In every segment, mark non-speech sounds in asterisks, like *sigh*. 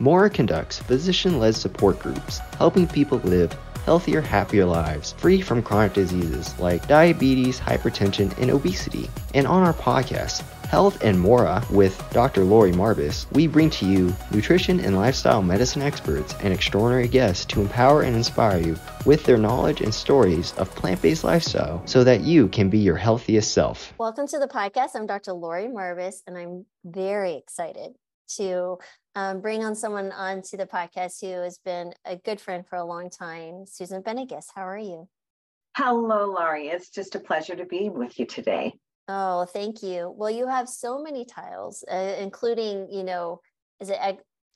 Mora conducts physician led support groups, helping people live healthier, happier lives, free from chronic diseases like diabetes, hypertension, and obesity. And on our podcast, Health and Mora with Dr. Laurie Marbas, we bring to you nutrition and lifestyle medicine experts and extraordinary guests to empower and inspire you with their knowledge and stories of plant based lifestyle so that you can be your healthiest self. Welcome to the podcast. I'm Dr. Laurie Marbas, and I'm very excited to um, bring on someone onto the podcast who has been a good friend for a long time, Susan Benigas. How are you? Hello, Laurie. It's just a pleasure to be with you today. Oh, thank you. Well, you have so many titles, uh, including, you know, is it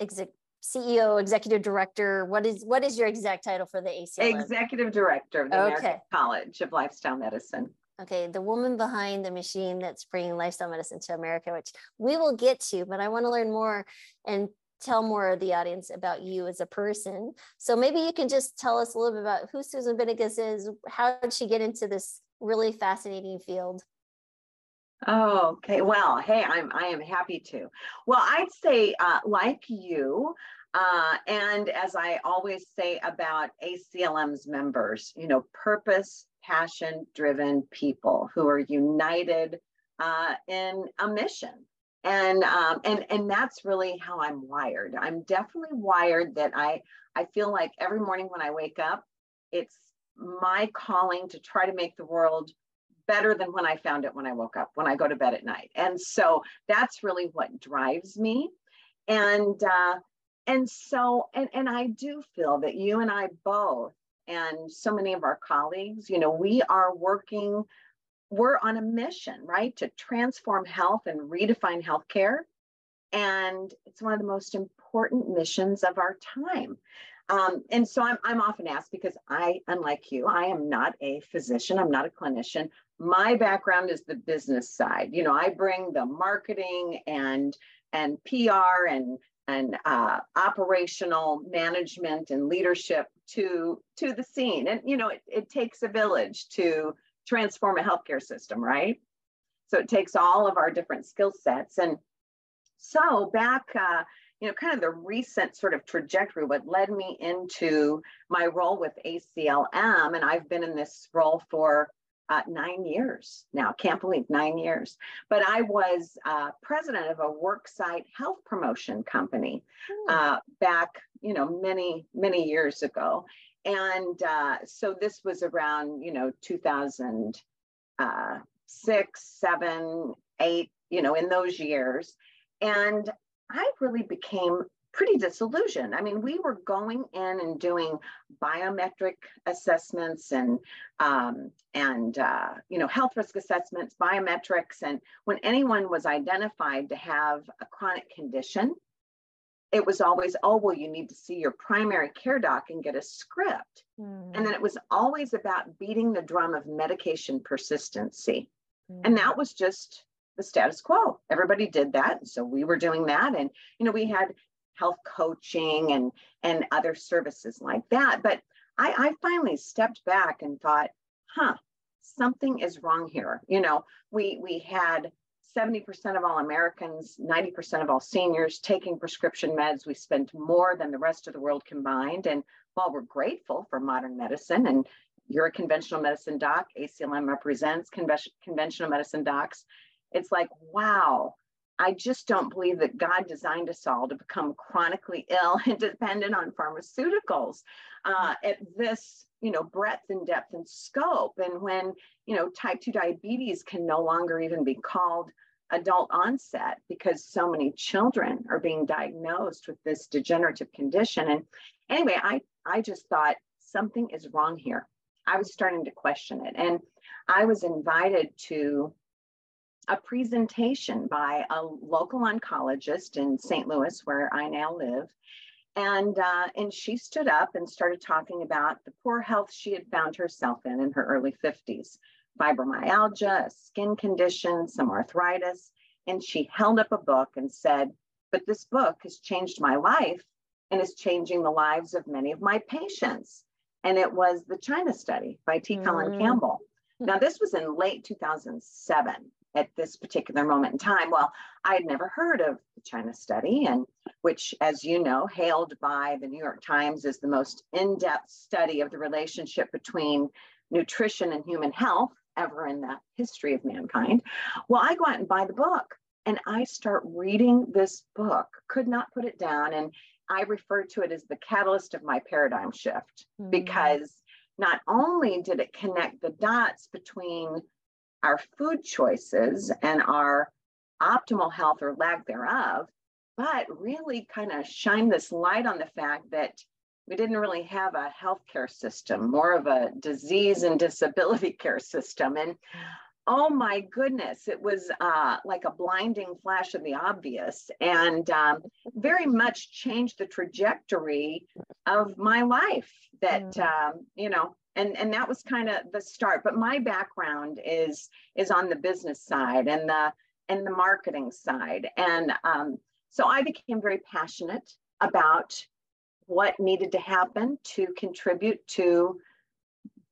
exec, CEO, executive director? What is what is your exact title for the ACLM? Executive director of the okay. American College of Lifestyle Medicine. Okay, the woman behind the machine that's bringing lifestyle medicine to America, which we will get to, but I want to learn more and tell more of the audience about you as a person. So maybe you can just tell us a little bit about who Susan Benigas is. How did she get into this really fascinating field? Oh, okay. Well, hey, I'm I am happy to. Well, I'd say uh, like you, uh, and as I always say about ACLM's members, you know, purpose, passion driven people who are united uh, in a mission. And um, and and that's really how I'm wired. I'm definitely wired that I I feel like every morning when I wake up, it's my calling to try to make the world better than when I found it when I woke up, when I go to bed at night. And so that's really what drives me. And uh, and so and and I do feel that you and I both and so many of our colleagues, you know, we are working, we're on a mission, right, to transform health and redefine healthcare. And it's one of the most important missions of our time. Um, and so I'm, I'm often asked because I, unlike you, I am not a physician, I'm not a clinician. My background is the business side. You know, I bring the marketing and and PR and and uh, operational management and leadership to to the scene. And you know, it, it takes a village to transform a healthcare system, right? So it takes all of our different skill sets. And so back, uh, you know, kind of the recent sort of trajectory, what led me into my role with ACLM, and I've been in this role for uh, nine years now. Can't believe nine years. But I was uh, president of a worksite health promotion company hmm. uh, back, you know, many many years ago. And uh, so this was around, you know, 2006, uh, seven, eight, you know, in those years. And I really became pretty disillusioned. I mean, we were going in and doing biometric assessments and um, and uh, you know health risk assessments, biometrics, and when anyone was identified to have a chronic condition, it was always, oh well, you need to see your primary care doc and get a script, mm. and then it was always about beating the drum of medication persistency, mm. and that was just the status quo. Everybody did that. So we were doing that. And, you know, we had health coaching and and other services like that. But I, I finally stepped back and thought, huh, something is wrong here. You know, we we had 70% of all Americans, 90% of all seniors taking prescription meds. We spent more than the rest of the world combined. And while we're grateful for modern medicine, and you're a conventional medicine doc, ACLM represents conventional medicine docs, it's like, wow, I just don't believe that God designed us all to become chronically *laughs* ill and dependent on pharmaceuticals uh, at this, you know, breadth and depth and scope. And when, you know, type 2 diabetes can no longer even be called adult onset because so many children are being diagnosed with this degenerative condition. And anyway, I, I just thought something is wrong here. I was starting to question it. And I was invited to a presentation by a local oncologist in St. Louis, where I now live. And, uh, and she stood up and started talking about the poor health she had found herself in in her early 50s fibromyalgia, a skin condition, some arthritis. And she held up a book and said, But this book has changed my life and is changing the lives of many of my patients. And it was the China study by T. Mm. Colin Campbell. Now, this was in late 2007 at this particular moment in time. Well, I had never heard of the China study. And which, as you know, hailed by the New York Times as the most in depth study of the relationship between nutrition and human health ever in the history of mankind. Well, I go out and buy the book and I start reading this book, could not put it down. And I refer to it as the catalyst of my paradigm shift mm-hmm. because not only did it connect the dots between our food choices and our optimal health or lack thereof, but really kind of shine this light on the fact that we didn't really have a healthcare system, more of a disease and disability *laughs* care system. And oh my goodness, it was uh, like a blinding flash of the obvious and um, very much changed the trajectory of my life that, mm. um, you know, and, and that was kind of the start. But my background is is on the business side and the and the marketing side. And um, so I became very passionate about what needed to happen to contribute to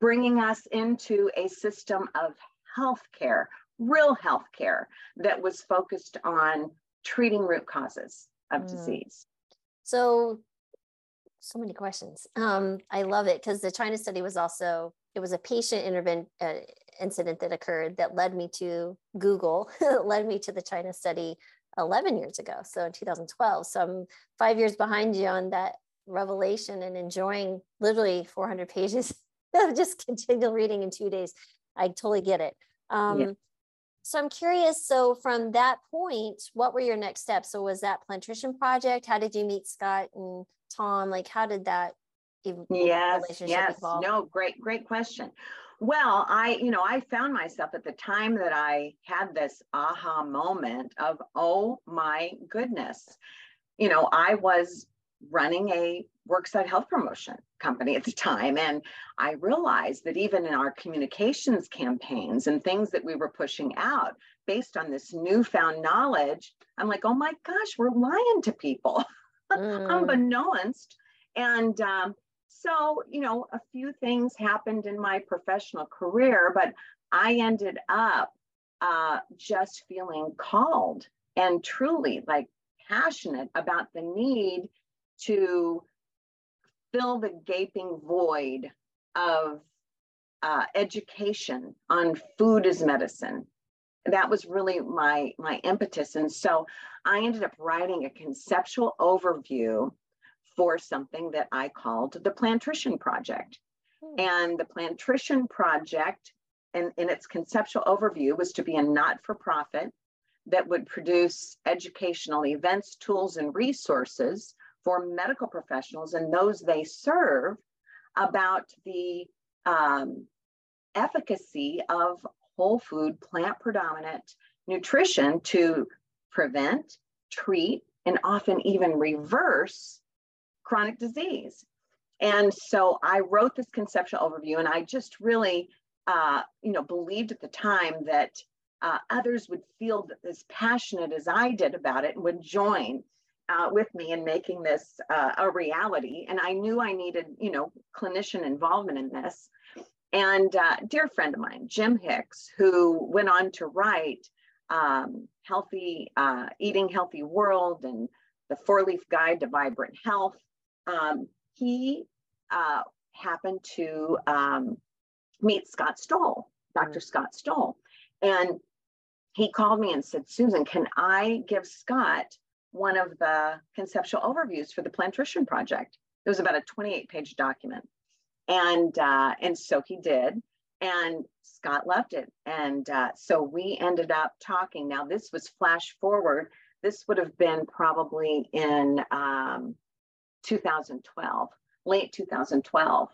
bringing us into a system of healthcare, real healthcare that was focused on treating root causes of mm. disease. So, so many questions. Um, I love it because the China study was also it was a patient intervention uh, incident that occurred that led me to Google, *laughs* led me to the China study 11 years ago. So in 2012. So I'm five years behind you on that revelation and enjoying literally 400 pages *laughs* of just continual reading in two days. I totally get it. Um, yeah. So I'm curious. So from that point, what were your next steps? So was that Plantrition project? How did you meet Scott and Tom? Like, how did that? Ev- yes, yes. Evolve? No, great, great question. Well, I, you know, I found myself at the time that I had this aha moment of, oh my goodness, you know, I was running a worksite health promotion company at the time. And I realized that even in our communications campaigns and things that we were pushing out based on this newfound knowledge, I'm like, oh my gosh, we're lying to people, *laughs* mm. unbeknownst. And um, so, you know, a few things happened in my professional career, but I ended up uh, just feeling called and truly like passionate about the need to fill the gaping void of uh, education on food as medicine. That was really my my impetus, and so I ended up writing a conceptual overview for something that I called the Plantrition Project. Hmm. And the Plantrition Project, in, in its conceptual overview, was to be a not for profit that would produce educational events, tools, and resources for medical professionals and those they serve about the um, efficacy of whole food, plant predominant nutrition to prevent, treat, and often even reverse chronic disease. And so I wrote this conceptual overview, and I just really, uh, you know, believed at the time that uh, others would feel as passionate as I did about it and would join uh, with me in making this uh, a reality. And I knew I needed, you know, clinician involvement in this. And uh, dear friend of mine, Jim Hicks, who went on to write um, Healthy uh, Eating Healthy World and the Four Leaf Guide to Vibrant Health, um, he uh, happened to um, meet Scott Stoll, Dr. Mm-hmm. Scott Stoll. And he called me and said, Susan, can I give Scott one of the conceptual overviews for the Plantrition project. It was about a 28 page document. And, uh, and so he did. And Scott loved it. And uh, so we ended up talking. Now, this was flash forward. This would have been probably in um, 2012, late 2012.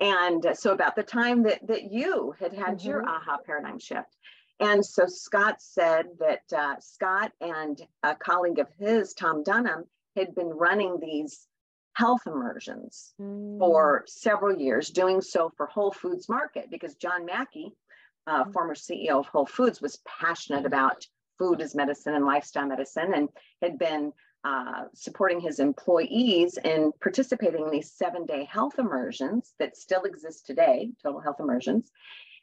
And uh, so, about the time that, that you had had mm-hmm. your aha paradigm shift. And so Scott said that uh, Scott and a colleague of his, Tom Dunham, had been running these health immersions mm. for several years, doing so for Whole Foods Market because John Mackey, uh, mm. former CEO of Whole Foods, was passionate about food as medicine and lifestyle medicine and had been uh, supporting his employees in participating in these seven day health immersions that still exist today, total health immersions.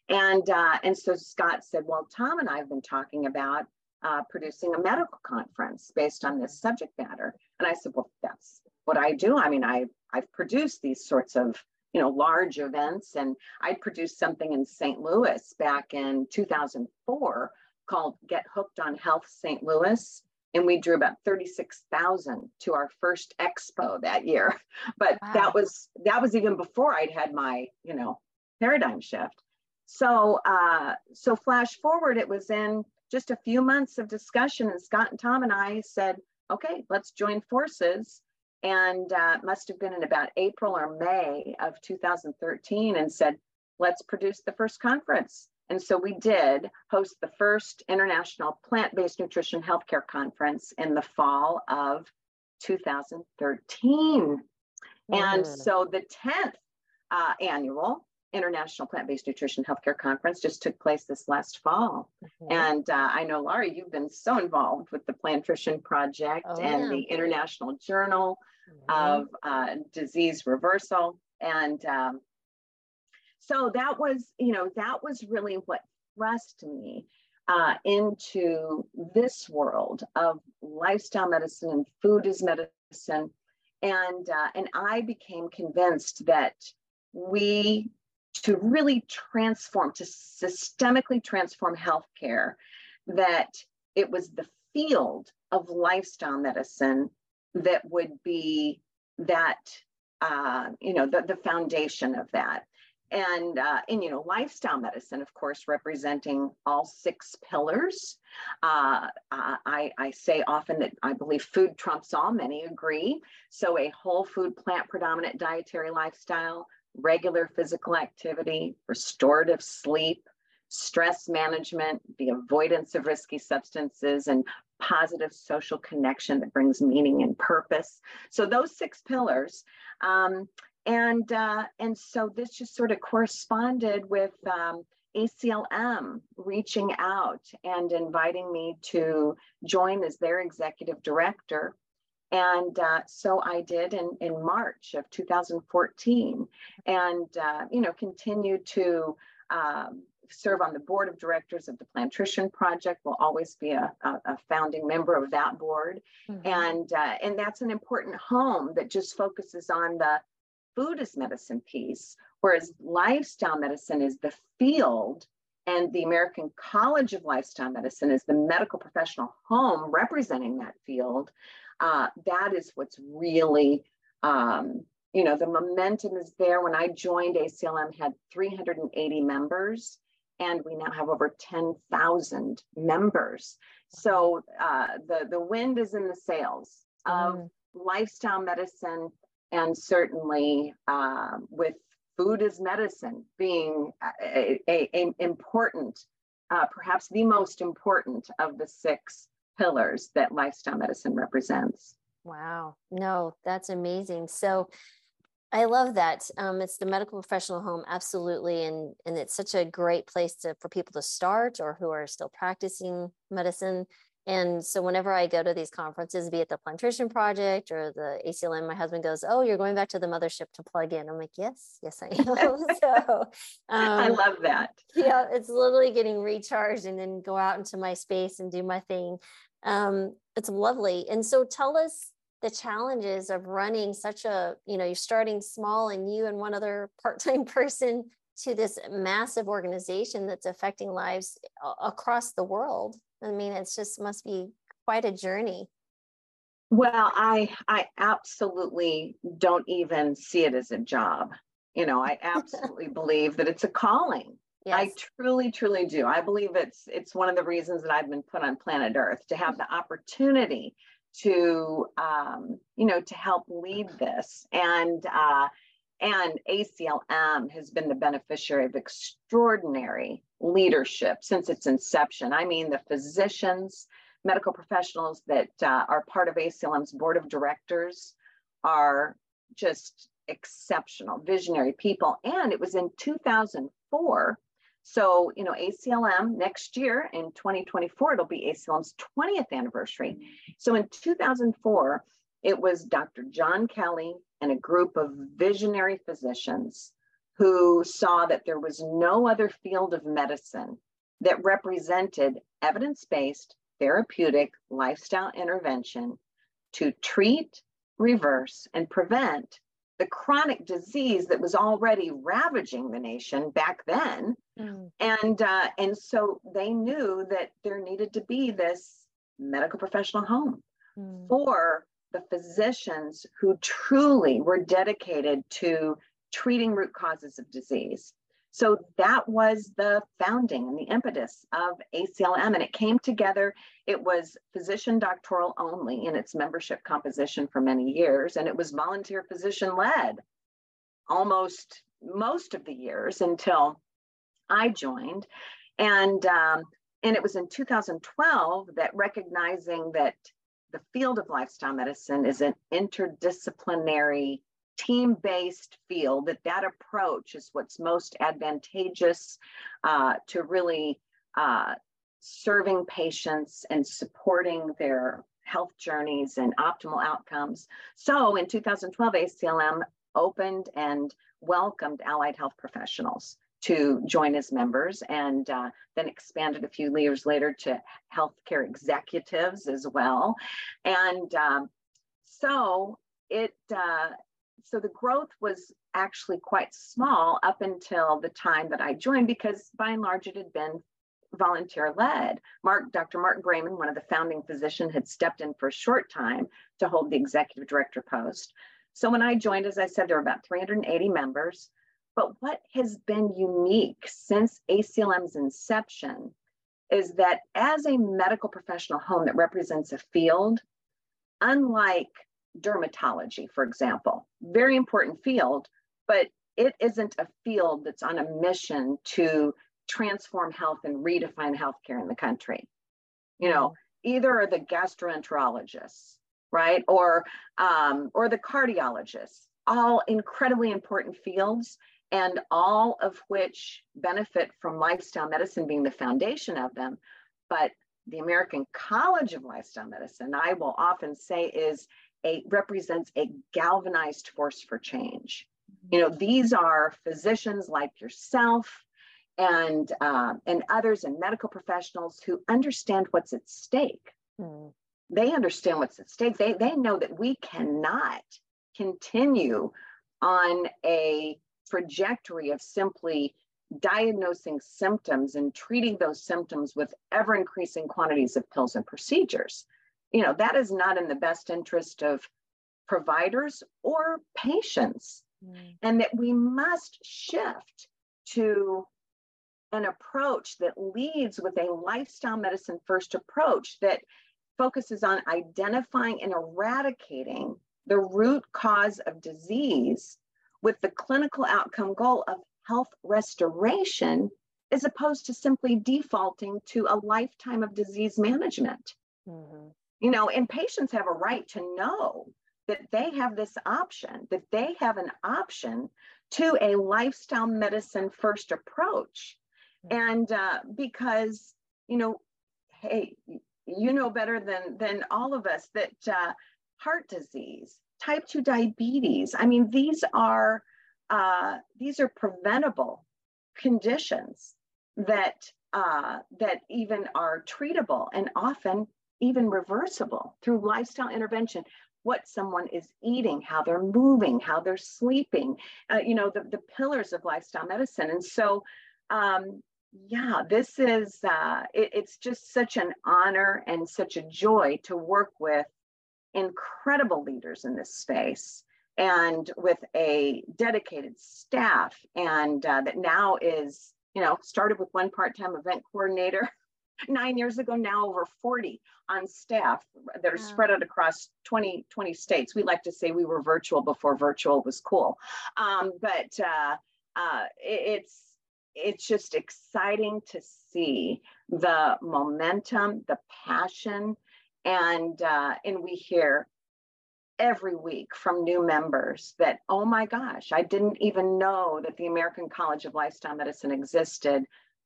And, uh, and so Scott said, well, Tom and I have been talking about uh, producing a medical conference based on this subject matter. And I said, well, that's what I do. I mean, I, I've produced these sorts of, you know, large events and I produced something in St. Louis back in 2004 called Get Hooked on Health St. Louis. And we drew about 36,000 to our first expo that year. *laughs* But wow. that was, that was even before I'd had my, you know, paradigm shift. So, uh, so flash forward, it was in just a few months of discussion, and Scott and Tom and I said, okay, let's join forces. And uh, must have been in about April or May of 2013, and said, let's produce the first conference. And so we did host the first international plant based nutrition healthcare conference in the fall of 2013. Mm. And so the 10th uh, annual International Plant Based Nutrition Healthcare Conference just took place this last fall. Mm-hmm. And uh, I know, Laurie, you've been so involved with the Plantrition Project oh, and yeah. the International Journal. Of uh, Disease Reversal. And um, so that was, you know, that was really what thrust me uh, into this world of lifestyle medicine and food as medicine. And, uh, and I became convinced that we to really transform, to systemically transform healthcare, that it was the field of lifestyle medicine that would be that, uh, you know, the, the foundation of that. And, uh, and, you know, lifestyle medicine, of course, representing all six pillars. Uh, I, I say often that I believe food trumps all, many agree. So, a whole food, plant predominant dietary lifestyle, regular physical activity, restorative sleep, stress management, the avoidance of risky substances, and positive social connection that brings meaning and purpose. So those six pillars. Um, and, uh, and so this just sort of corresponded with um, ACLM reaching out and inviting me to join as their executive director and uh, so I did in, in March of 2014 and, uh, you know, continued to um, serve on the board of directors of the Plantrition Project. Will always be a, a, a, founding member of that board. Mm-hmm. And, uh, and that's an important home that just focuses on the food as medicine piece, whereas lifestyle medicine is the field and the American College of Lifestyle Medicine is the medical professional home representing that field uh, that is what's really, um, you know, the momentum is there. When I joined, ACLM had 380 members, and we now have over 10,000 members. So uh, the, the wind is in the sails of mm. lifestyle medicine, and certainly uh, with food as medicine being a, a, a important, uh, perhaps the most important of the six pillars that lifestyle medicine represents. Wow. No, that's amazing. So I love that. Um, it's the medical professional home, absolutely, and and it's such a great place to for people to start or who are still practicing medicine. And so whenever I go to these conferences, be it the Plantrition Project or the ACLM, my husband goes, "Oh, you're going back to the mothership to plug in." I'm like, "Yes, yes, I am." *laughs* so um, I love that. Yeah, it's literally getting recharged and then go out into my space and do my thing. Um, it's lovely. And so, tell us the challenges of running such a you know you're starting small and you and one other part-time *laughs* person to this massive organization that's affecting lives across the world I mean, it's just must be quite a journey. Well, I I absolutely don't even see it as a job. You know, I *laughs* absolutely believe that it's a calling. Yes. I truly, truly do. I believe it's it's one of the reasons that I've been put on planet Earth to have the opportunity to um, you know to help lead this and uh, and ACLM has been the beneficiary of extraordinary leadership since its inception. I mean, the physicians, medical professionals that uh, are part of ACLM's board of directors are just exceptional, visionary people. And it was in 2004. So, you know, ACLM next year in 2024, it'll be ACLM's 20th anniversary. So in 2004, it was Dr. John Kelly and a group of visionary physicians who saw that there was no other field of medicine that represented evidence based, therapeutic lifestyle intervention to treat, reverse, and prevent the chronic disease that was already ravaging the nation back then. Mm. And, uh, and so they knew that there needed to be this medical professional home mm. for the physicians who truly were dedicated to treating root causes of disease. So that was the founding and the impetus of ACLM. And it came together, it was physician doctoral only in its membership composition for many years, and it was volunteer physician led almost most of the years until I joined. And, um, and it was in 2012 that recognizing that the field of lifestyle medicine is an interdisciplinary team-based field that that approach is what's most advantageous uh, to really uh, serving patients and supporting their health journeys and optimal outcomes. So in 2012, ACLM opened and welcomed allied health professionals to join as members and uh, then expanded a few years later to healthcare executives as well. And um, so it uh, so the growth was actually quite small up until the time that I joined because by and large it had been volunteer led. Mark, Dr. Mark Grayman, one of the founding physicians, had stepped in for a short time to hold the executive director post. So when I joined, as I said, there were about 380 members. But what has been unique since ACLM's inception is that as a medical professional home that represents a field, unlike dermatology, for example, very important field, but it isn't a field that's on a mission to transform health and redefine healthcare in the country. You know, either are the gastroenterologists, right, or um, or the cardiologists, all incredibly important fields, and all of which benefit from lifestyle medicine being the foundation of them. But the American College of Lifestyle Medicine, I will often say, is a represents a galvanized force for change. You know, these are physicians like yourself and uh, and others and medical professionals who understand what's at stake. Mm. They understand what's at stake. They they know that we cannot continue on a trajectory of simply diagnosing symptoms and treating those symptoms with ever increasing quantities of pills and procedures you know, that is not in the best interest of providers or patients. Mm. And that we must shift to an approach that leads with a lifestyle medicine first approach that focuses on identifying and eradicating the root cause of disease with the clinical outcome goal of health restoration as opposed to simply defaulting to a lifetime of disease management. Mm-hmm you know, and patients have a right to know that they have this option, that they have an option to a lifestyle medicine first approach. Mm-hmm. And uh, because, you know, hey, you know better than, than all of us that uh, heart disease, type 2 diabetes, I mean, these are, uh, these are preventable conditions that, uh, that even are treatable and often even reversible through lifestyle intervention. What someone is eating how they're moving how they're sleeping uh, you know the, the pillars of lifestyle medicine. And so um, yeah this is uh, it, it's just such an honor and such a joy to work with incredible leaders in this space and with a dedicated staff and uh, that now is you know started with one part-time event coordinator *laughs* nine years ago, now over 40 on staff that are wow. spread out across 20, 20 states. We like to say we were virtual before virtual was cool. Um, but uh, uh, it, it's, it's just exciting to see the momentum, the passion, and uh, and we hear every week from new members that oh my gosh, I didn't even know that the American College of Lifestyle Medicine existed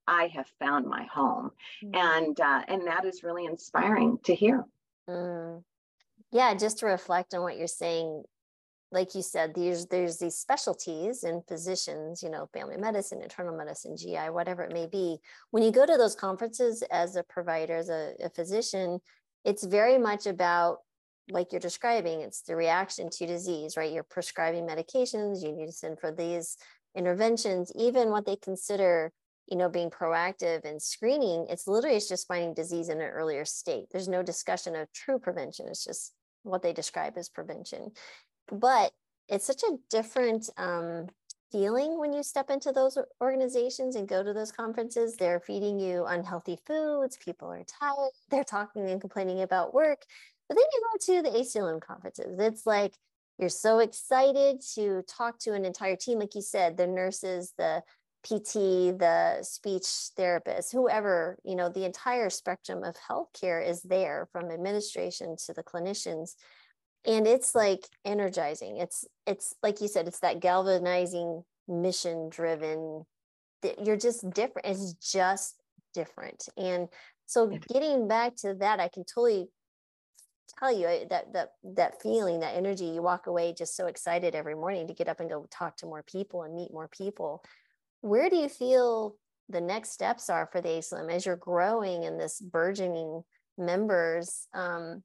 I have found my home. Mm. And uh, and that is really inspiring to hear. Mm. Yeah, just to reflect on what you're saying, like you said, there's there's these specialties and positions, you know, family medicine, internal medicine, GI, whatever it may be. When you go to those conferences as a provider, as a, a physician, it's very much about like you're describing, it's the reaction to disease, right? You're prescribing medications, you need to send for these interventions, even what they consider, you know, being proactive and screening, it's literally it's just finding disease in an earlier state. There's no discussion of true prevention. It's just what they describe as prevention. But it's such a different um, feeling when you step into those organizations and go to those conferences. They're feeding you unhealthy foods. People are tired. *laughs* They're talking and complaining about work. But then you go to the ACLM conferences. It's like you're so excited to talk to an entire team, like you said, the nurses, the PT, the speech therapist, whoever, you know, the entire spectrum of healthcare is there from administration to the clinicians. And it's like energizing. It's it's like you said, it's that galvanizing, mission driven. You're just different. It's just different. And so getting back to that, I can totally tell you eh, that that that feeling that energy you walk away just so excited every morning to get up and go talk to more people and meet more people where do you feel the next steps are for the ACLM as you're growing in this burgeoning members um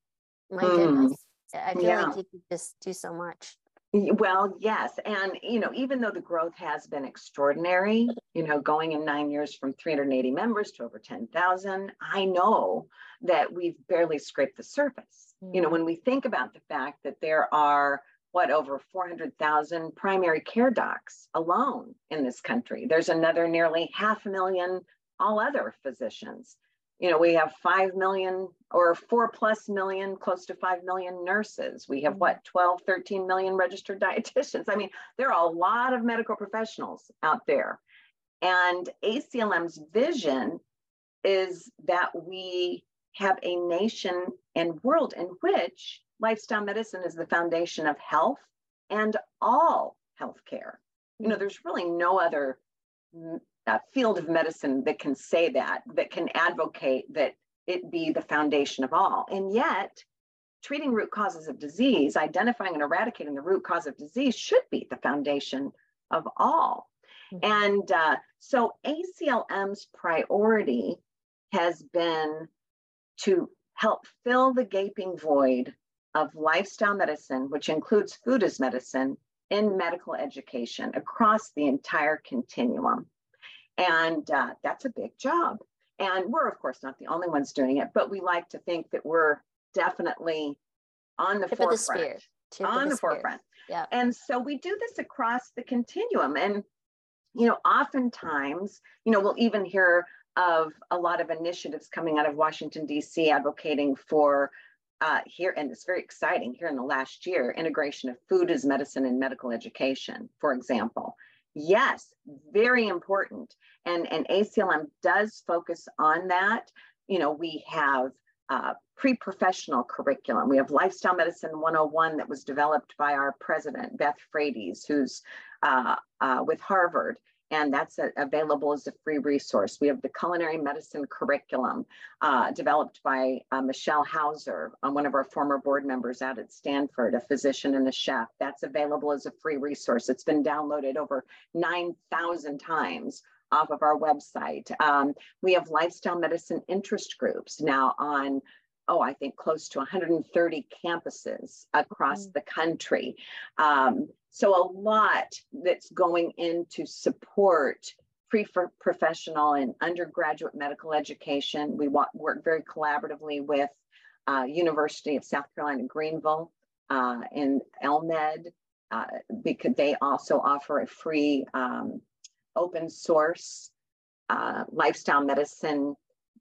my mm. goodness i feel yeah. like you could just do so much well, yes. And, you know, even though the growth has been extraordinary, you know, going in nine years from 380 members to over 10,000, I know that we've barely scraped the surface. Mm-hmm. You know, mm. when we think about the fact that there are, what, over 400,000 primary care docs alone in this country, there's another nearly half a million all other physicians you know, we have 5 million or 4 plus million, close to 5 million nurses. We have what, 12, 13 million registered *laughs* dietitians. I mean, there are a lot of medical professionals out there. And ACLM's vision is that we have a nation and world in which lifestyle medicine is the foundation of health and all healthcare. You know, there's really no other uh, field of medicine that can say that, that can advocate that it be the foundation of all. And yet, treating root causes of disease, identifying and eradicating the root cause of disease should be the foundation of all. Mm-hmm. And uh, so ACLM's priority has been to help fill the gaping void of lifestyle medicine, which includes food as medicine, in medical education across the entire continuum. And uh, that's a big job. And we're, of course, not the only ones doing it, but we like to think that we're definitely on the Tip forefront. The on the, the forefront. Yeah. And so we do this across the continuum. And, you know, oftentimes, you know, we'll even hear of a lot of initiatives coming out of Washington, D.C., advocating for uh, here, and it's very exciting here in the last year integration of food as medicine and medical education, for example. Yes, very important. And, and ACLM does focus on that. You know, we have uh, pre-professional curriculum. We have Lifestyle Medicine 101 that was developed by our president, Beth Frates, who's uh, uh, with Harvard and that's a, available as a free resource. We have the culinary medicine curriculum uh, developed by uh, Michelle Hauser, uh, one of our former board members out at Stanford, a physician and a chef. That's available as a free resource. It's been downloaded over 9,000 times off of our website. Um, we have lifestyle medicine interest groups now on oh, I think close to 130 campuses across mm-hmm. the country. Um, so a lot that's going in to support pre-professional and undergraduate medical education. We work very collaboratively with uh, University of South Carolina, Greenville uh, and ELMED, uh, because they also offer a free um, open source uh, lifestyle medicine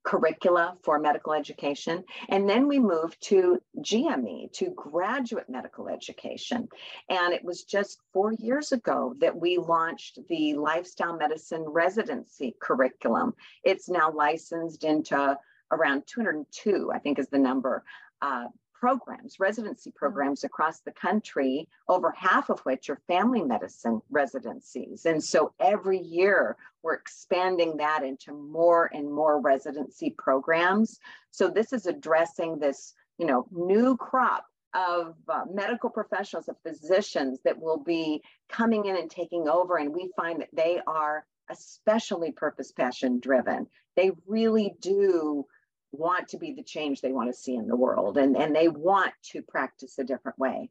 curricula for medical education. And then we moved to GME, to graduate medical education. And it was just four years ago that we launched the lifestyle medicine residency curriculum. It's now licensed into around 202, I think is the number, uh, programs, residency mm-hmm. programs across the country, over half of which are family medicine residencies. And so every year we're expanding that into more and more residency programs. So this is addressing this, you know, new crop of uh, medical professionals, of physicians that will be coming in and taking over. And we find that they are especially purpose passion driven. They really do want to be the change they want to see in the world and, and they want to practice a different way.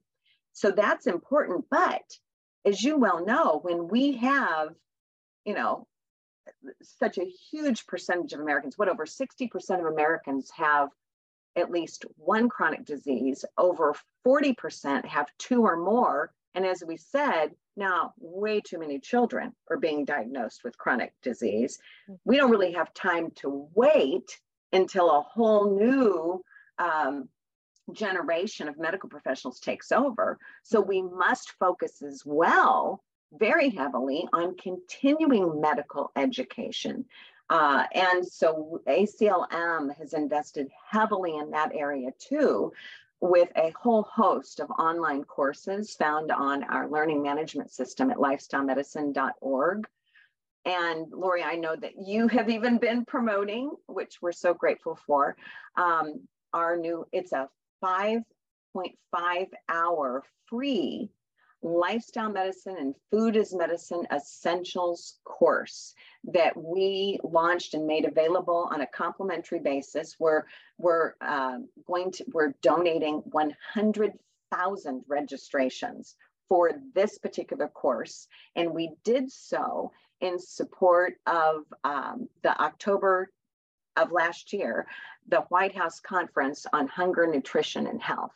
So that's important. But as you well know, when we have, you know, such a huge percentage of Americans, what over 60% of Americans have at least one chronic disease, over 40% have two or more. And as we said, now way too many children are being diagnosed with chronic disease. Mm-hmm. We don't really have time to wait until a whole new um, generation of medical professionals takes over. So we must focus as well very heavily on continuing medical education. Uh, and so ACLM has invested heavily in that area too, with a whole host of online courses found on our learning management system at lifestylemedicine.org. And Laurie, I know that you have even been promoting, which we're so grateful for, um, our new, it's a 5.5 hour free lifestyle medicine and food as medicine essentials course that we launched and made available on a complimentary basis. We're, we're uh, going to, we're donating 100,000 registrations for this particular course. And we did so in support of um, the October of last year, the White House Conference on Hunger, Nutrition, and Health.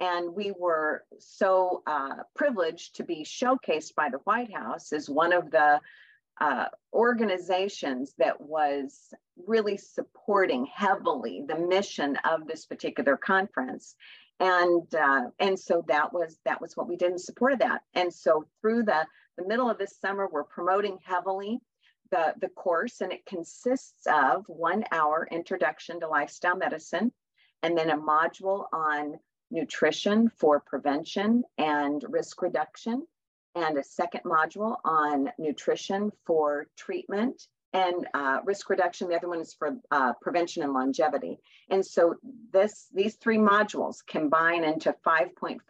And we were so uh, privileged to be showcased by the White House as one of the uh, organizations that was really supporting heavily the mission of this particular conference. And uh, and so that was that was what we did in support of that. And so through the the middle of this summer, we're promoting heavily the, the course, and it consists of one hour introduction to lifestyle medicine, and then a module on nutrition for prevention and risk reduction, and a second module on nutrition for treatment and uh, risk reduction. The other one is for uh, prevention and longevity. And so this these three modules combine into 5.5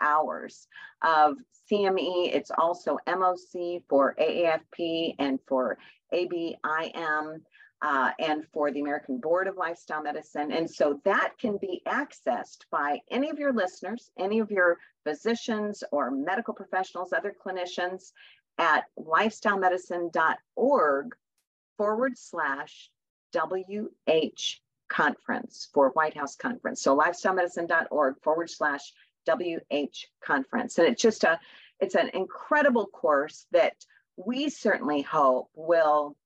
hours of CME. It's also MOC for AAFP and for ABIM uh, and for the American Board of Lifestyle Medicine. And so that can be accessed by any of your listeners, any of your physicians or medical professionals, other clinicians at lifestylemedicine.org forward slash WH conference for White House conference. So lifestylemedicine.org forward slash WH conference. And it's just a, it's an incredible course that we certainly hope will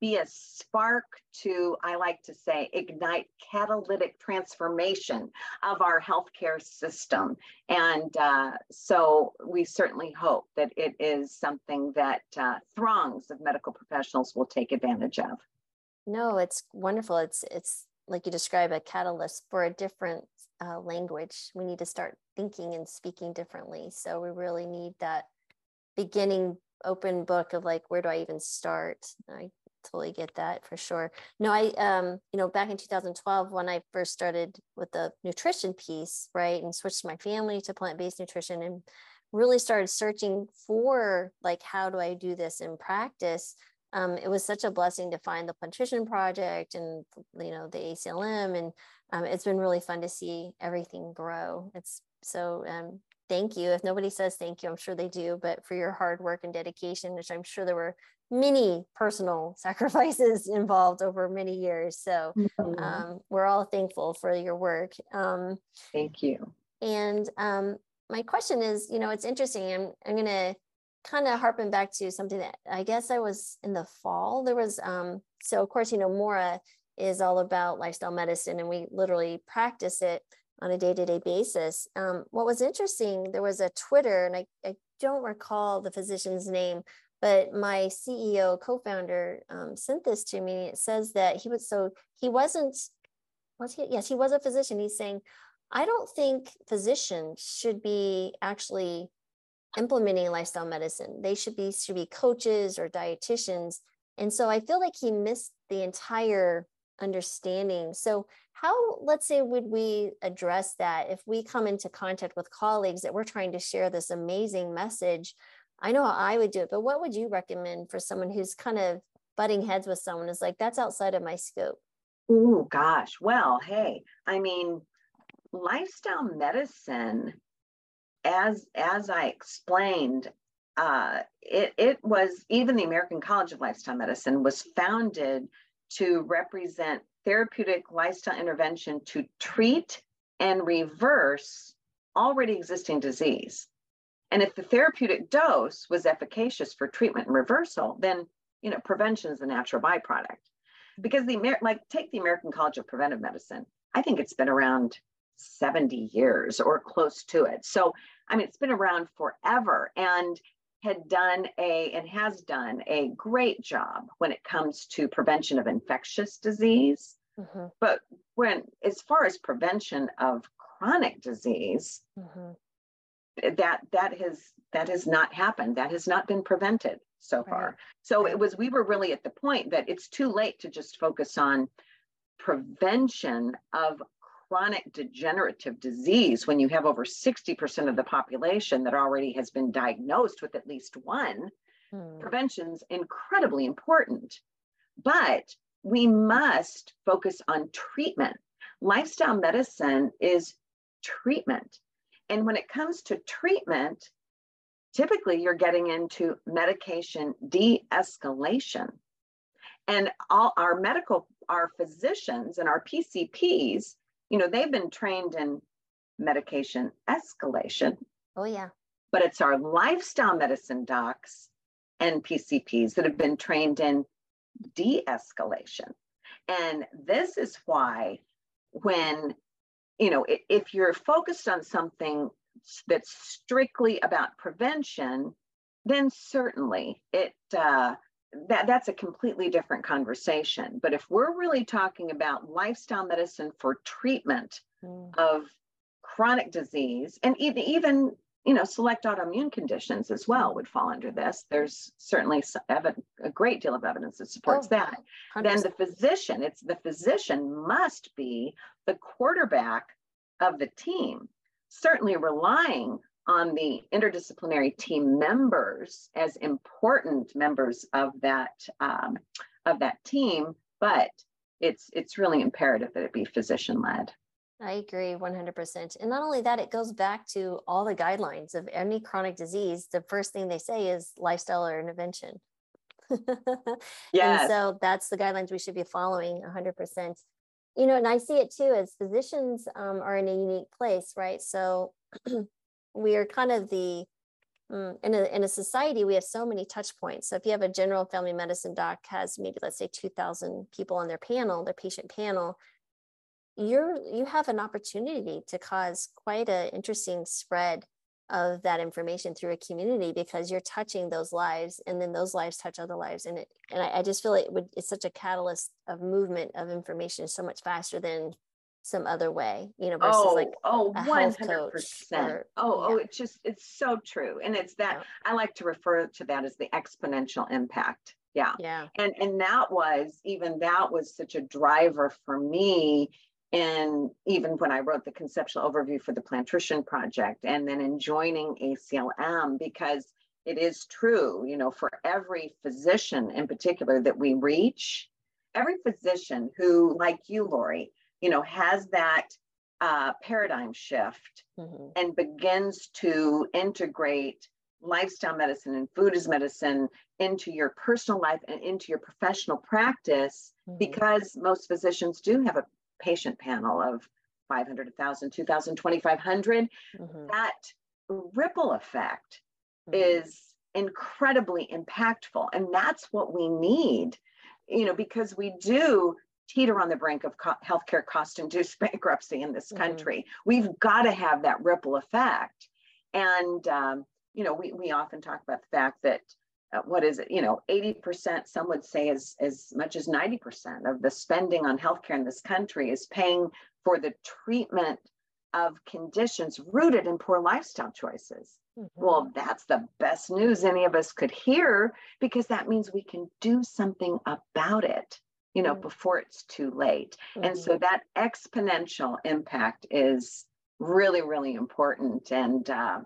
be a spark to, I like to say, ignite catalytic transformation of our healthcare system. And uh, so we certainly hope that it is something that uh, throngs of medical professionals will take advantage of. No, it's wonderful. It's it's like you describe a catalyst for a different uh, language. We need to start thinking and speaking differently. So we really need that beginning open book of like where do I even start? I totally get that for sure. No, I, um, you know, back in 2012, when I first started with the nutrition piece, right, and switched my family to plant based nutrition and really started searching for like, how do I do this in practice? Um, it was such a blessing to find the Plantrition Project and, you know, the ACLM. And um, it's been really fun to see everything grow. It's so um, thank you. If nobody says thank you, I'm sure they do, but for your hard work and dedication, which I'm sure there were many personal *laughs* sacrifices involved over many years. So mm-hmm. um, we're all thankful for your work. Um, Thank you. And um, my question is, you know, it's interesting. I'm, I'm going to kind of harpen back to something that I guess I was in the fall. There was, um, so of course, you know, Mora is all about lifestyle medicine and we literally practice it on a day-to-day basis. Um, what was interesting, there was a Twitter, and I, I don't recall the physician's name, but my CEO co-founder um, sent this to me. It says that he was so he wasn't was he yes he was a physician. He's saying I don't think physicians should be actually implementing lifestyle medicine. They should be should be coaches or dietitians. And so I feel like he missed the entire understanding. So, how, let's say, would we address that if we come into contact with colleagues that we're trying to share this amazing message? I know how I would do it, but what would you recommend for someone who's kind of butting heads with someone is like, that's outside of my scope? Oh, gosh. Well, hey, I mean, lifestyle medicine, as as I explained, uh, it, it was even the American College of Lifestyle Medicine was founded to represent therapeutic lifestyle intervention to treat and reverse already existing disease. And if the therapeutic dose was efficacious for treatment and reversal, then you know prevention is a natural byproduct. Because the Amer- like take the American College of Preventive Medicine, I think it's been around 70 years or close to it. So I mean it's been around forever and had done a and has done a great job when it comes to prevention of infectious disease. Mm-hmm. But when, as far as prevention of chronic disease, mm-hmm. That that has that has not happened. That has not been prevented so right. far. So right. it was we were really at the point that it's too late to just focus on prevention of chronic degenerative disease when you have over 60% of the population that already has been diagnosed with at least one, hmm. prevention's incredibly important. But we must focus on treatment. Lifestyle medicine is treatment. And when it comes to treatment, typically you're getting into medication de escalation. And all our medical, our physicians and our PCPs you know, they've been trained in medication escalation. Oh, yeah. But it's our lifestyle medicine docs and PCPs that have been trained in de escalation. And this is why, when, you know, if you're focused on something that's strictly about prevention, then certainly it, uh, that that's a completely different conversation but if we're really talking about lifestyle medicine for treatment mm. of chronic disease and even even you know select autoimmune conditions as well would fall under this there's certainly a great deal of evidence that supports oh, that 100%. then the physician it's the physician must be the quarterback of the team certainly relying on the interdisciplinary team members as important members of that um, of that team, but it's it's really imperative that it be physician led. I agree 100%. And not only that, it goes back to all the guidelines of any chronic disease. The first thing they say is lifestyle or intervention. yeah. *laughs* And so that's the guidelines we should be following 100%. You know, and I see it too as physicians um, are in a unique place, right? So *clears throat* we are kind of the mm, in a, in a society we have so many touch points so if you have a general family medicine doc has maybe let's say 2000 people on their panel their patient panel you're you have an opportunity to cause quite an interesting spread of that information through a community because you're touching those lives and then those lives touch other lives and it and I, I just feel it would it's such a catalyst of movement of information so much faster than some other way, you know, versus oh, like oh, 100%. Or, oh, oh yeah. oh, it's just, it's so true. And it's that yeah. I like to refer to that as the exponential impact. Yeah. Yeah. And, and that was, even that was such a driver for me. And even when I wrote the conceptual overview for the Plantrician Project and then in joining ACLM, because it is true, you know, for every physician in particular that we reach, every physician who, like you, Laurie, you know, has that uh, paradigm shift mm-hmm. and begins to integrate lifestyle medicine and food as medicine into your personal life and into your professional practice mm-hmm. because most physicians do have a patient panel of 500 1000 2000 2500 mm-hmm. that ripple effect mm-hmm. is incredibly impactful and that's what we need you know because we do teeter on the brink of co- healthcare cost induced *laughs* bankruptcy in this mm-hmm. country. Mm-hmm. We've got to have that ripple effect. And, um, you know, we, we often talk about the fact that uh, what is it, you know, 80%, some would say as, as much as 90% of the spending on healthcare in this country is paying for the treatment of conditions rooted in poor lifestyle choices. Mm-hmm. Well, that's the best news any of us could hear because that means we can do something about it. you know, mm-hmm. before it's too late. Mm-hmm. And so that exponential impact is really, really important. And, uh,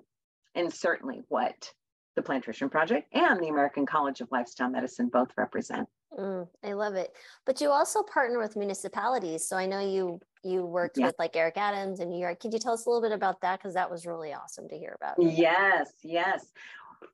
and certainly what the Plantrician Project and the American College of Lifestyle Medicine both represent. Mm, I love it. But you also partner with municipalities. So I know you you worked yeah. with like Eric Adams in New York. Could you tell us a little bit about that? Because that was really awesome to hear about. Yes, yes.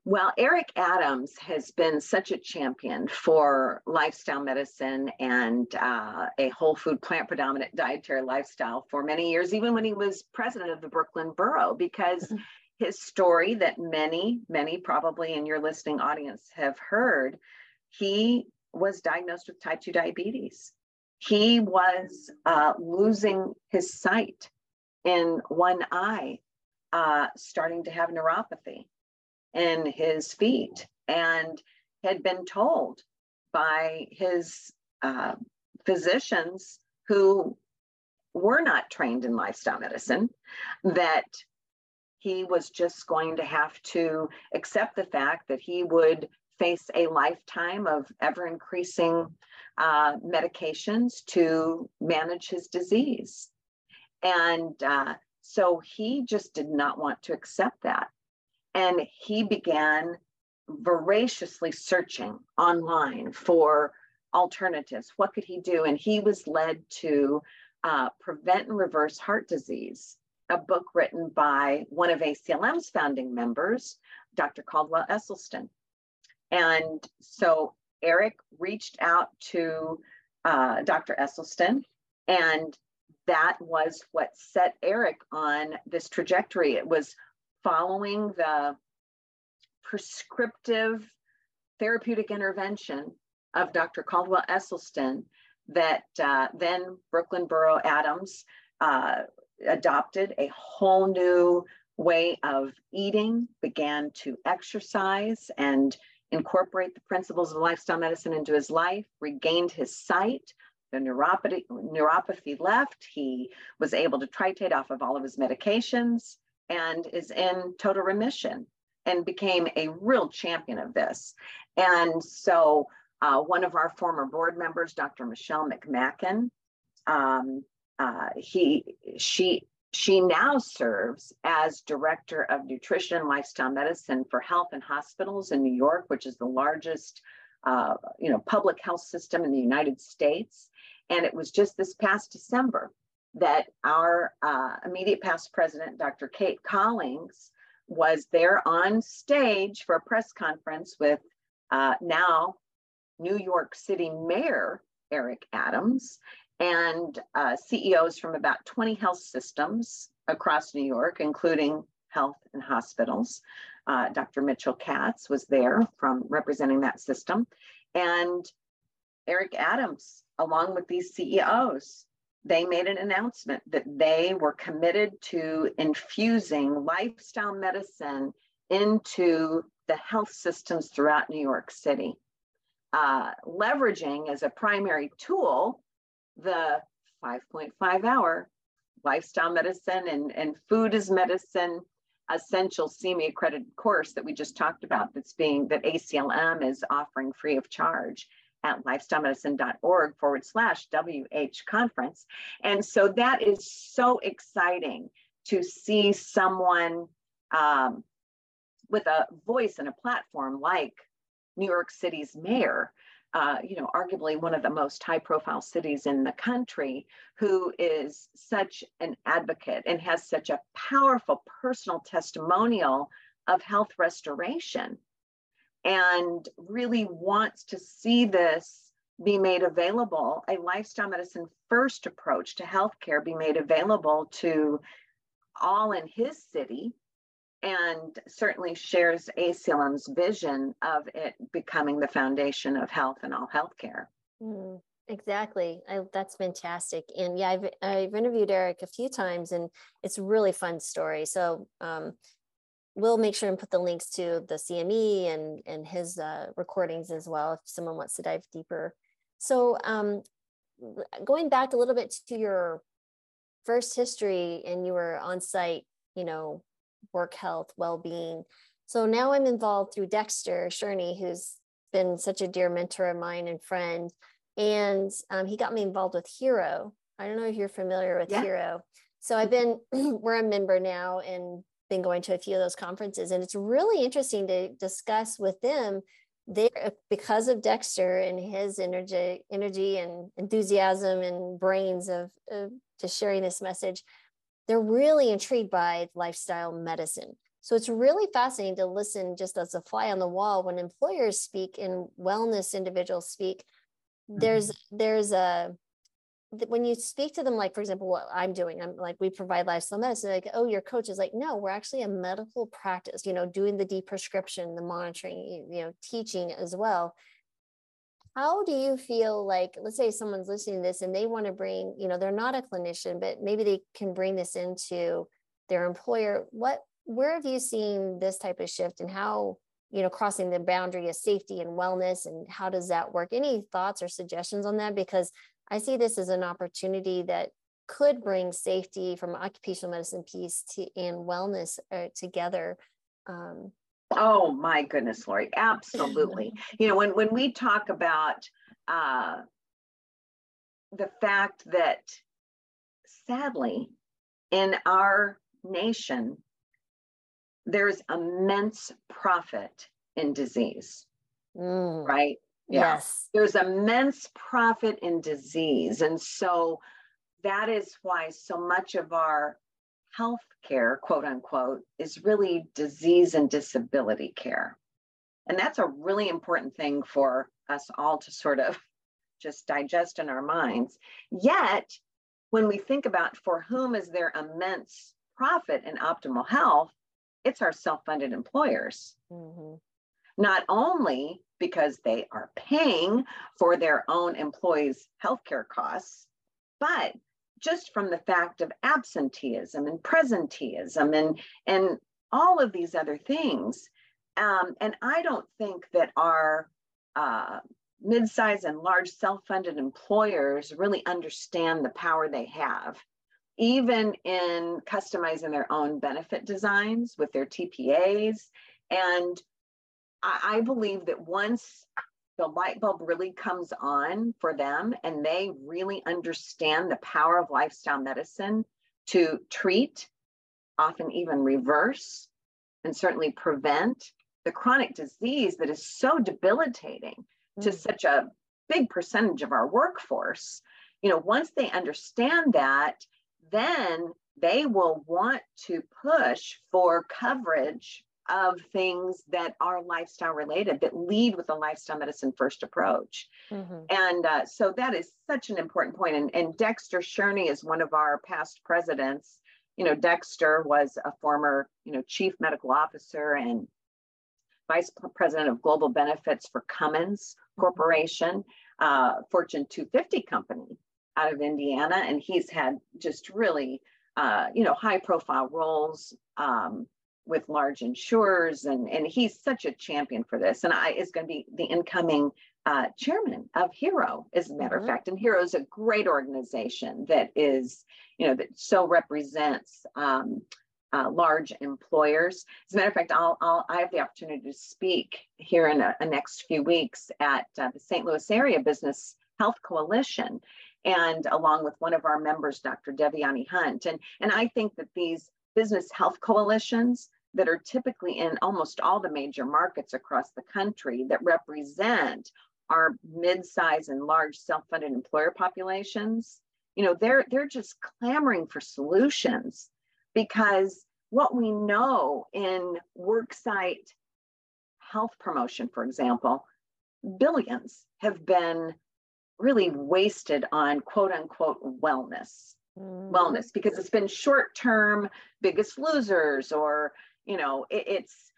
Well, Eric Adams has been such a champion for lifestyle medicine and uh, a whole food, plant predominant dietary lifestyle for many years, even when he was president of the Brooklyn Borough, because mm-hmm. His story that many, many probably in your listening audience have heard, he was diagnosed with type 2 diabetes. He was uh, losing his sight in one eye, uh, starting to have neuropathy in his feet, and had been told by his uh, physicians who were not trained in lifestyle medicine that he was just going to have to accept the fact that he would face a lifetime of ever increasing uh, medications to manage his disease. And uh, so he just did not want to accept that. And he began voraciously searching online for alternatives. What could he do? And he was led to uh, Prevent and Reverse Heart Disease, a book written by one of ACLM's founding members, Dr. Caldwell Esselstyn. And so Eric reached out to uh, Dr. Esselstyn, and that was what set Eric on this trajectory. It was following the prescriptive therapeutic intervention of Dr. Caldwell Esselstyn that uh, then Brooklyn Borough Adams uh, adopted a whole new way of eating, began to exercise, and incorporate the principles of lifestyle medicine into his life, regained his sight. The neuropathy, neuropathy left. He was able to titrate off of all of his medications and is in total remission and became a real champion of this. And so, uh, one of our former board members, Dr. Michelle McMacken, um, uh, he, she she now serves as Director of Nutrition and Lifestyle Medicine for Health and Hospitals in New York, which is the largest uh, you know, public health system in the United States. And it was just this past December that our uh, immediate past president, Dr. Cate Collings, was there on stage for a press conference with uh, now New York City Mayor Eric Adams and uh, CEOs from about 20 health systems across New York, including health and hospitals. Uh, Dr. Mitchell Katz was there from representing that system. And Eric Adams, along with these CEOs, they made an announcement that they were committed to infusing lifestyle medicine into the health systems throughout New York City, uh, leveraging as a primary tool the 5.5 hour lifestyle medicine and, and food is medicine essential CME accredited course that we just talked about that's being that ACLM is offering free of charge at lifestylemedicine.org forward slash WH conference. And so that is so exciting to see someone um, with a voice and a platform like New York City's mayor uh, you know, arguably one of the most high profile cities in the country, who is such an advocate and has such a powerful personal testimonial of health restoration and really wants to see this be made available, a lifestyle medicine first approach to healthcare be made available to all in his city and certainly shares ACLM's vision of it becoming the foundation of health and all healthcare. Mm, exactly. I, that's fantastic. And yeah, I've, I've interviewed Eric a few times and it's a really fun story. So um, we'll make sure and put the links to the CME and, and his uh, recordings as well if someone wants to dive deeper. So um, going back a little bit to your first history and you were on site, you know, work health, well-being. So now I'm involved through Dexter Shurney, who's been such a dear mentor of mine and friend. and um, he got me involved with HERO. I don't know if you're familiar with Yeah. HERO. So I've been, *clears throat* we're a member now and been going to a few of those conferences, and it's really interesting to discuss with them. There, because of Dexter and his energy, energy and enthusiasm and brains of, of just sharing this message, they're really intrigued by lifestyle medicine. So it's really fascinating to listen just as a fly on the wall when employers speak and wellness individuals speak. There's mm-hmm. there's a when you speak to them, like for example, what I'm doing, I'm like we provide lifestyle medicine. Like, oh, your coach is like, no, we're actually a medical practice. You know, doing the deep prescription, the monitoring, you know, teaching as well. How do you feel like, let's say someone's listening to this and they want to bring, you know, they're not a clinician, but maybe they can bring this into their employer. What where have you seen this type of shift and how you know crossing the boundary of safety and wellness and how does that work any thoughts or suggestions on that because i see this as an opportunity that could bring safety from occupational medicine piece to and wellness uh, together um, Oh my goodness, Laurie, absolutely. *laughs* you know, when when we talk about uh, the fact that sadly in our nation there's immense profit in disease, mm, right? yes There's immense profit in disease. And so that is why so much of our health care, quote unquote, is really disease and disability care. And that's a really important thing for us all to sort of *laughs* just digest in our minds. Yet, when we think about for whom is there immense profit in optimal health, it's our self funded employers Mhm. not only because they are paying for their own employees' healthcare costs, but just from the fact of absenteeism and presenteeism and, and all of these other things. Um, and I don't think that our uh, mid-sized and large self-funded employers really understand the power they have even in customizing their own benefit designs with their TPAs and I, I believe that once the light bulb really comes on for them and they really understand the power of lifestyle medicine to treat, often even reverse, and certainly prevent the chronic disease that is so debilitating to Mm. such a big percentage of our workforce. You know, once they understand that, then they will want to push for coverage of things that are lifestyle related that lead with a lifestyle medicine first approach. Mhm. And uh, so that is such an important point. And, and Dexter Shurney is one of our past presidents. You know, Dexter was a former, you know, chief medical officer and vice president of global benefits for Cummins Corporation, uh, Fortune 250 company out of Indiana. And he's had just really, uh, you know, high profile roles. Um, with large insurers and and he's such a champion for this and i is going to be the incoming uh, chairman of HERO as a matter Mhm. of fact. And HERO is a great organization that is you know that so represents um, uh, large employers. As a matter of fact I'll, I'll i have the opportunity to speak here in a, a next few weeks at uh, the st louis area business health coalition and along with one of our members dr Devyani Hunt. And and i think that these business health coalitions that are typically in almost all the major markets across the country that represent our mid-size and large self-funded employer populations you know they're they're just clamoring for solutions because what we know in worksite health promotion for example billions have been really wasted on quote unquote wellness Mhm. wellness because it's been short term biggest losers or you know it, it's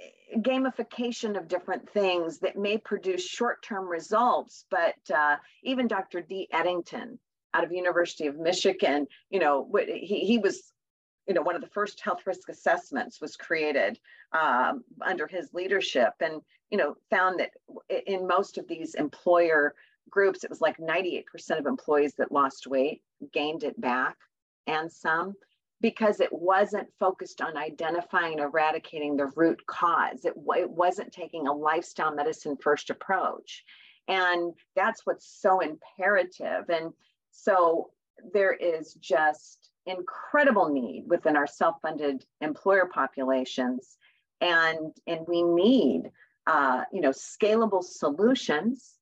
eh, gamification of different things that may produce short term results but uh, even dr Dee Edington out of university of michigan you know he, he was you know one of the first health risk assessments was created um, under his leadership and you know found that in most of these employer groups it was like 98% of employees that lost weight gained it back and some because it wasn't focused on identifying and eradicating the root cause. It, it wasn't taking a lifestyle medicine first approach. And that's what's so imperative. And so there is just incredible need within our self-funded employer populations. And, and we need uh, you know, scalable solutions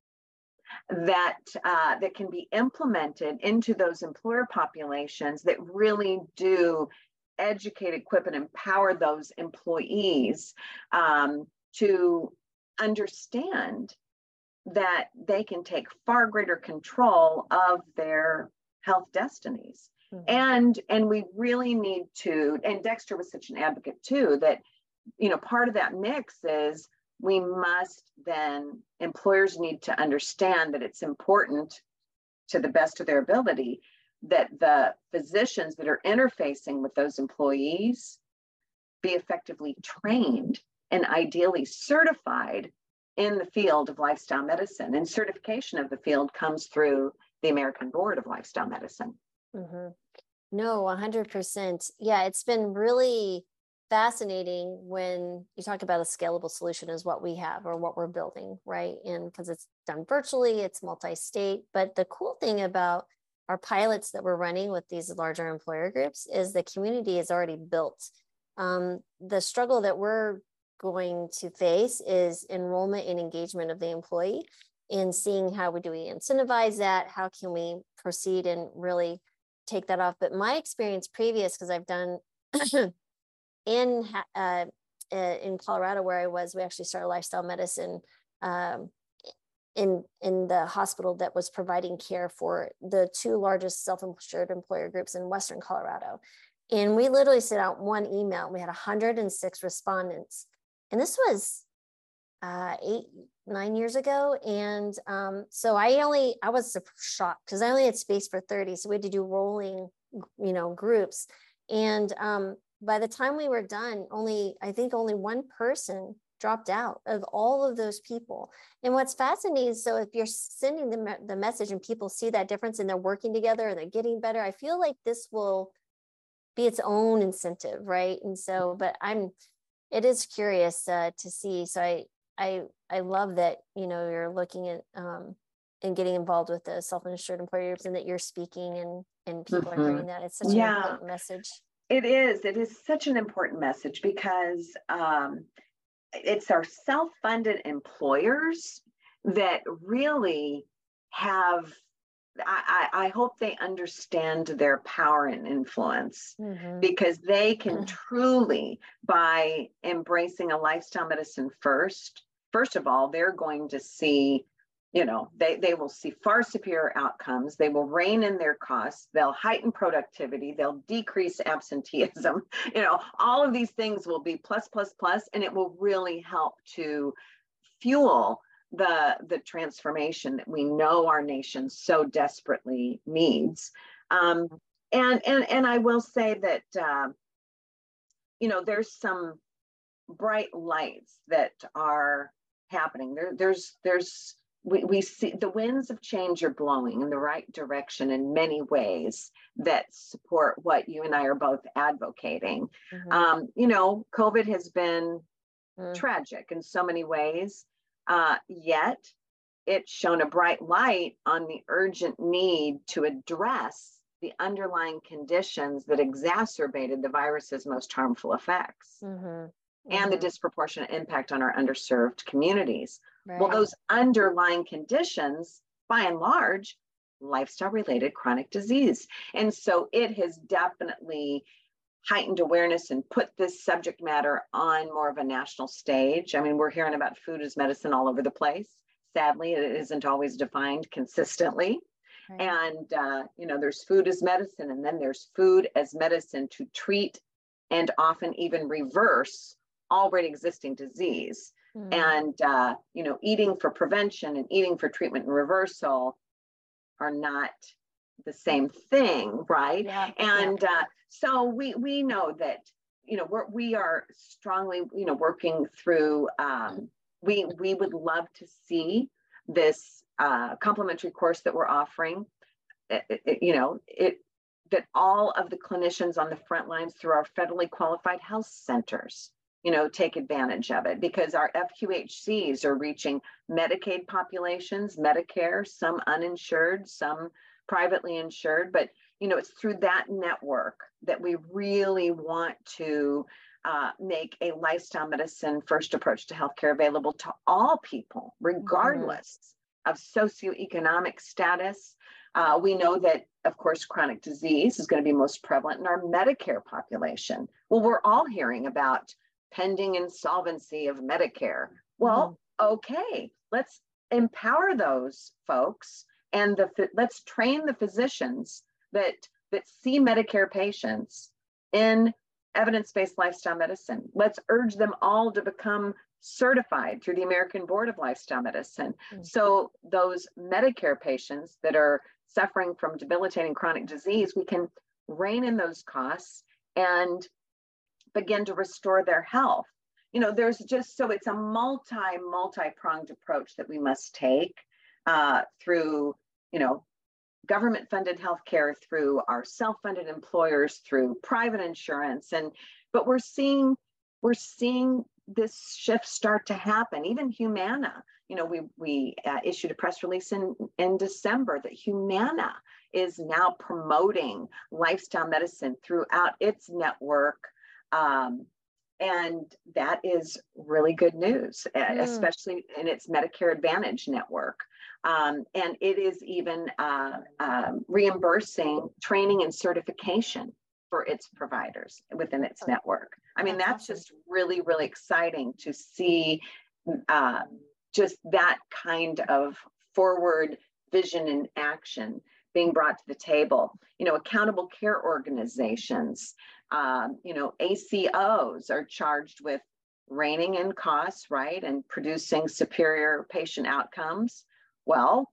that uh, that can be implemented into those employer populations that really do educate, equip, and empower those employees um, to understand that they can take far greater control of their health destinies. Mm-hmm. And and we really need to, and Dexter was such an advocate too, that you know, part of that mix is we must then employers need to understand that it's important to the best of their ability that the physicians that are interfacing with those employees be effectively trained and ideally certified in the field of lifestyle medicine. And certification of the field comes through the American Board of Lifestyle Medicine. Mm-hmm. No, 100%. Yeah, it's been really fascinating when you talk about a scalable solution is what we have or what we're building, right? And because it's done virtually, it's multi-state. But the cool thing about our pilots that we're running with these larger employer groups is the community is already built. Um, the struggle that we're going to face is enrollment and engagement of the employee in seeing how we do we incentivize that how can we proceed and really take that off but my experience previous because i've done *clears throat* in uh, in colorado where i was we actually started lifestyle medicine um, in in the hospital that was providing care for the two largest self-insured employer groups in western colorado. And we literally sent out one email we had 106 respondents. And this was uh, eight nine years ago. And um, so i only i was shocked because i only had space for 30 so we had to do rolling you know groups. And um, by the time we were done only i think only one person dropped out of all of those people. And what's fascinating is so if you're sending the, the message and people see that difference and they're working together and they're getting better, I feel like this will be its own incentive, right? And so, but I'm, it is curious uh, to see. So I, I, I love that you know you're looking at um, and getting involved with the self-insured employers and that you're speaking and and people mm-hmm. are hearing that. It's such yeah. an important message. It is. It is such an important message because um, it's our self-funded employers that really have I, I, hope they understand their power and influence mm-hmm. because they can mm-hmm. truly, by embracing a lifestyle medicine first, first of all, they're going to see you know they, they will see far superior outcomes. They will rein in their costs. They'll heighten productivity. They'll decrease absenteeism. *laughs* You know all of these things will be plus plus plus and it will really help to fuel the the transformation that we know our nation so desperately needs. Um, and and and i will say that uh, you know there's some bright lights that are happening. There there's there's we, we see the winds of change are blowing in the right direction in many ways that support what you and I are both advocating. Mm-hmm. Um, you know, COVID has been mm. tragic in so many ways, uh, yet it's shown a bright light on the urgent need to address the underlying conditions that exacerbated the virus's most harmful effects. Mm-hmm and mm-hmm. the disproportionate impact on our underserved communities. Right. Well, those underlying conditions, by and large, lifestyle related chronic disease. And so it has definitely heightened awareness and put this subject matter on more of a national stage. I mean, we're hearing about food as medicine all over the place. Sadly, it isn't always defined consistently. Right. And, uh, you know, there's food as medicine, and then there's food as medicine to treat and often even reverse already existing disease. Mm. And, uh, you know, eating for prevention and eating for treatment and reversal are not the same thing, right? Yeah, and yeah. Uh, so we we know that you know we're we are strongly you know working through. Um, we we would love to see this uh, complementary course that we're offering. It, it, you know it that all of the clinicians on the front lines through our federally qualified health centers you know, take advantage of it because our FQHCs are reaching Medicaid populations, Medicare, some uninsured, some privately insured, but you know, it's through that network that we really want to uh, make a lifestyle medicine first approach to healthcare available to all people, mm-hmm. regardless mm-hmm. of socioeconomic status. Uh, we know that, of course, chronic disease is going to be most prevalent in our Medicare population. Well, we're all hearing about pending insolvency of Medicare. Well, mm-hmm. okay, let's empower those folks and the let's train the physicians that that see Medicare patients in evidence-based lifestyle medicine. Let's urge them all to become certified through the American Board of Lifestyle Medicine. Mm-hmm. So those Medicare patients that are suffering from debilitating chronic disease, we can rein in those costs and begin to restore their health. You know, there's just so it's a multi, multi-pronged approach that we must take uh, through, you know, government funded healthcare, through our self-funded employers, through private insurance. And but we're seeing we're seeing this shift start to happen. Even Humana, you know, we we uh, issued a press release in in December that Humana is now promoting lifestyle medicine throughout its network. Um, and that is really good news, mm. especially in its Medicare Advantage network. Um, and it is even uh, uh, reimbursing training and certification for its providers within its network. I mean, that's just really, really exciting to see uh, just that kind of forward vision and action being brought to the table. You know, accountable care organizations, um, you know, ACOs are charged with reining in costs, right, and producing superior patient outcomes. Well,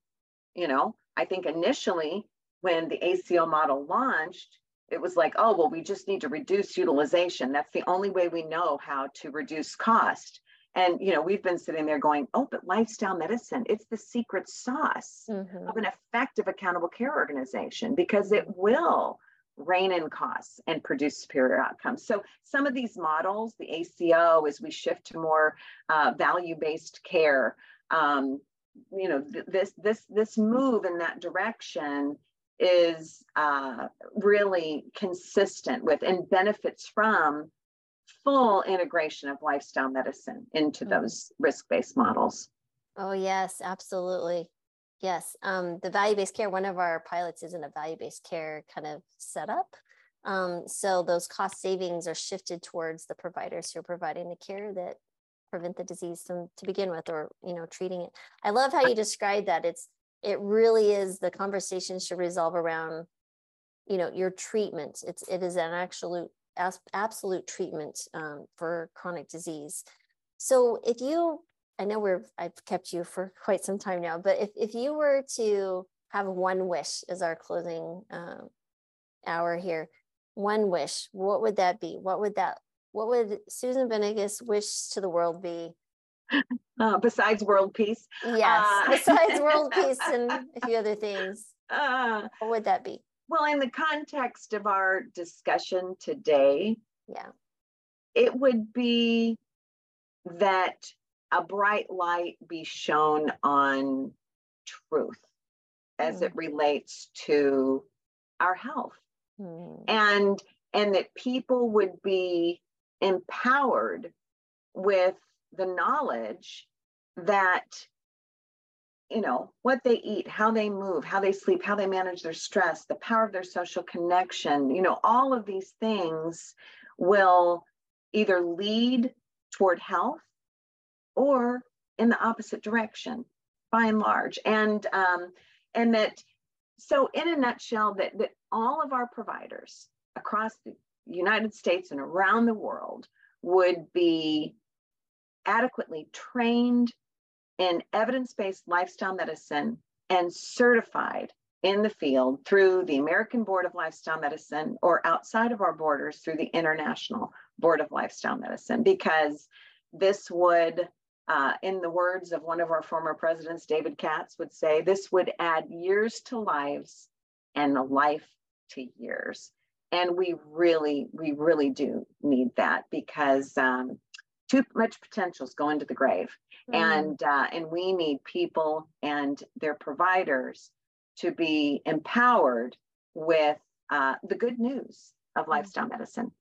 you know, I think initially when the ACO model launched, it was like, oh, well, we just need to reduce utilization. That's the only way we know how to reduce cost. And you know, we've been sitting there going, oh, but lifestyle medicine, it's the secret sauce mm-hmm. of an effective accountable care organization because it will rein in costs and produce superior outcomes. So some of these models, the ACO, as we shift to more uh, value-based care, um, you know, th- this this this move in that direction is uh, really consistent with and benefits from full integration of lifestyle medicine into mm-hmm. those risk-based models. Oh yes, absolutely. Yes, um, the value-based care. One of our pilots is in a value-based care kind of setup. Um, so those cost savings are shifted towards the providers who are providing the care that prevent the disease from, to begin with, or you know, treating it. I love how you describe that. It's it really is the conversation should resolve around, you know, your treatment. It's it is an absolute absolute treatment um, for chronic disease. So if you I know we're I've kept you for quite some time now, but if, if you were to have one wish as our closing um, hour here, one wish, what would that be? What would that what would Susan Benigas wish to the world be? Uh, besides world peace. Yes, uh, besides world *laughs* peace and a few other things. Uh, what would that be? Well, in the context of our discussion today, yeah, it would be that a bright light be shown on truth as mm. it relates to our health mm. and and that people would be empowered with the knowledge that you know what they eat how they move how they sleep how they manage their stress the power of their social connection you know all of these things will either lead toward health or in the opposite direction by and large. And um, and that so in a nutshell that that all of our providers across the united states and around the world would be adequately trained in evidence-based lifestyle medicine and certified in the field through the American Board of Lifestyle Medicine or outside of our borders through the International Board of Lifestyle Medicine because this would uh, in the words of one of our former presidents, David Katz would say, this would add years to lives and a life to years. And we really, we really do need that because um, too much potential is going to the grave. Mm. And uh, and we need people and their providers to be empowered with uh, the good news of lifestyle medicine.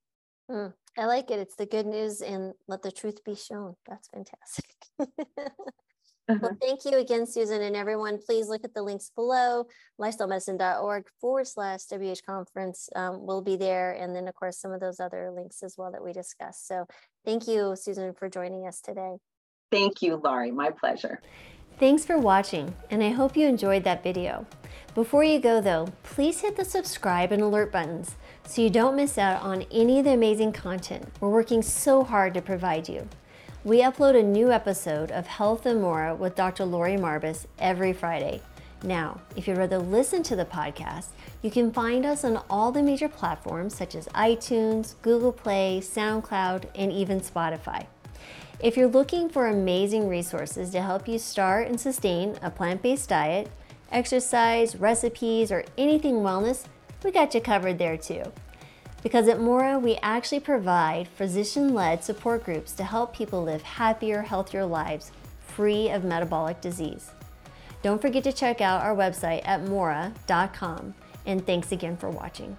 Mm, I like it. It's the good news and let the truth be shown. That's fantastic. *laughs* well, thank you again, Susan, and everyone. Please look at the links below lifestylemedicine.org forward slash WH conference. Um, will be there. And then, of course, some of those other links as well that we discussed. So thank you, Susan, for joining us today. Thank you, Laurie. My pleasure. Thanks for watching, and I hope you enjoyed that video. Before you go though, please hit the subscribe and alert buttons so you don't miss out on any of the amazing content we're working so hard to provide you. We upload a new episode of Health and More with Dr. Laurie Marbas every Friday. Now, if you'd rather listen to the podcast, you can find us on all the major platforms such as iTunes, Google Play, SoundCloud, and even Spotify. If you're looking for amazing resources to help you start and sustain a plant based diet, exercise, recipes, or anything wellness, we got you covered there too. Because at Mora, we actually provide physician led support groups to help people live happier, healthier lives free of metabolic disease. Don't forget to check out our website at mora.com, and thanks again for watching.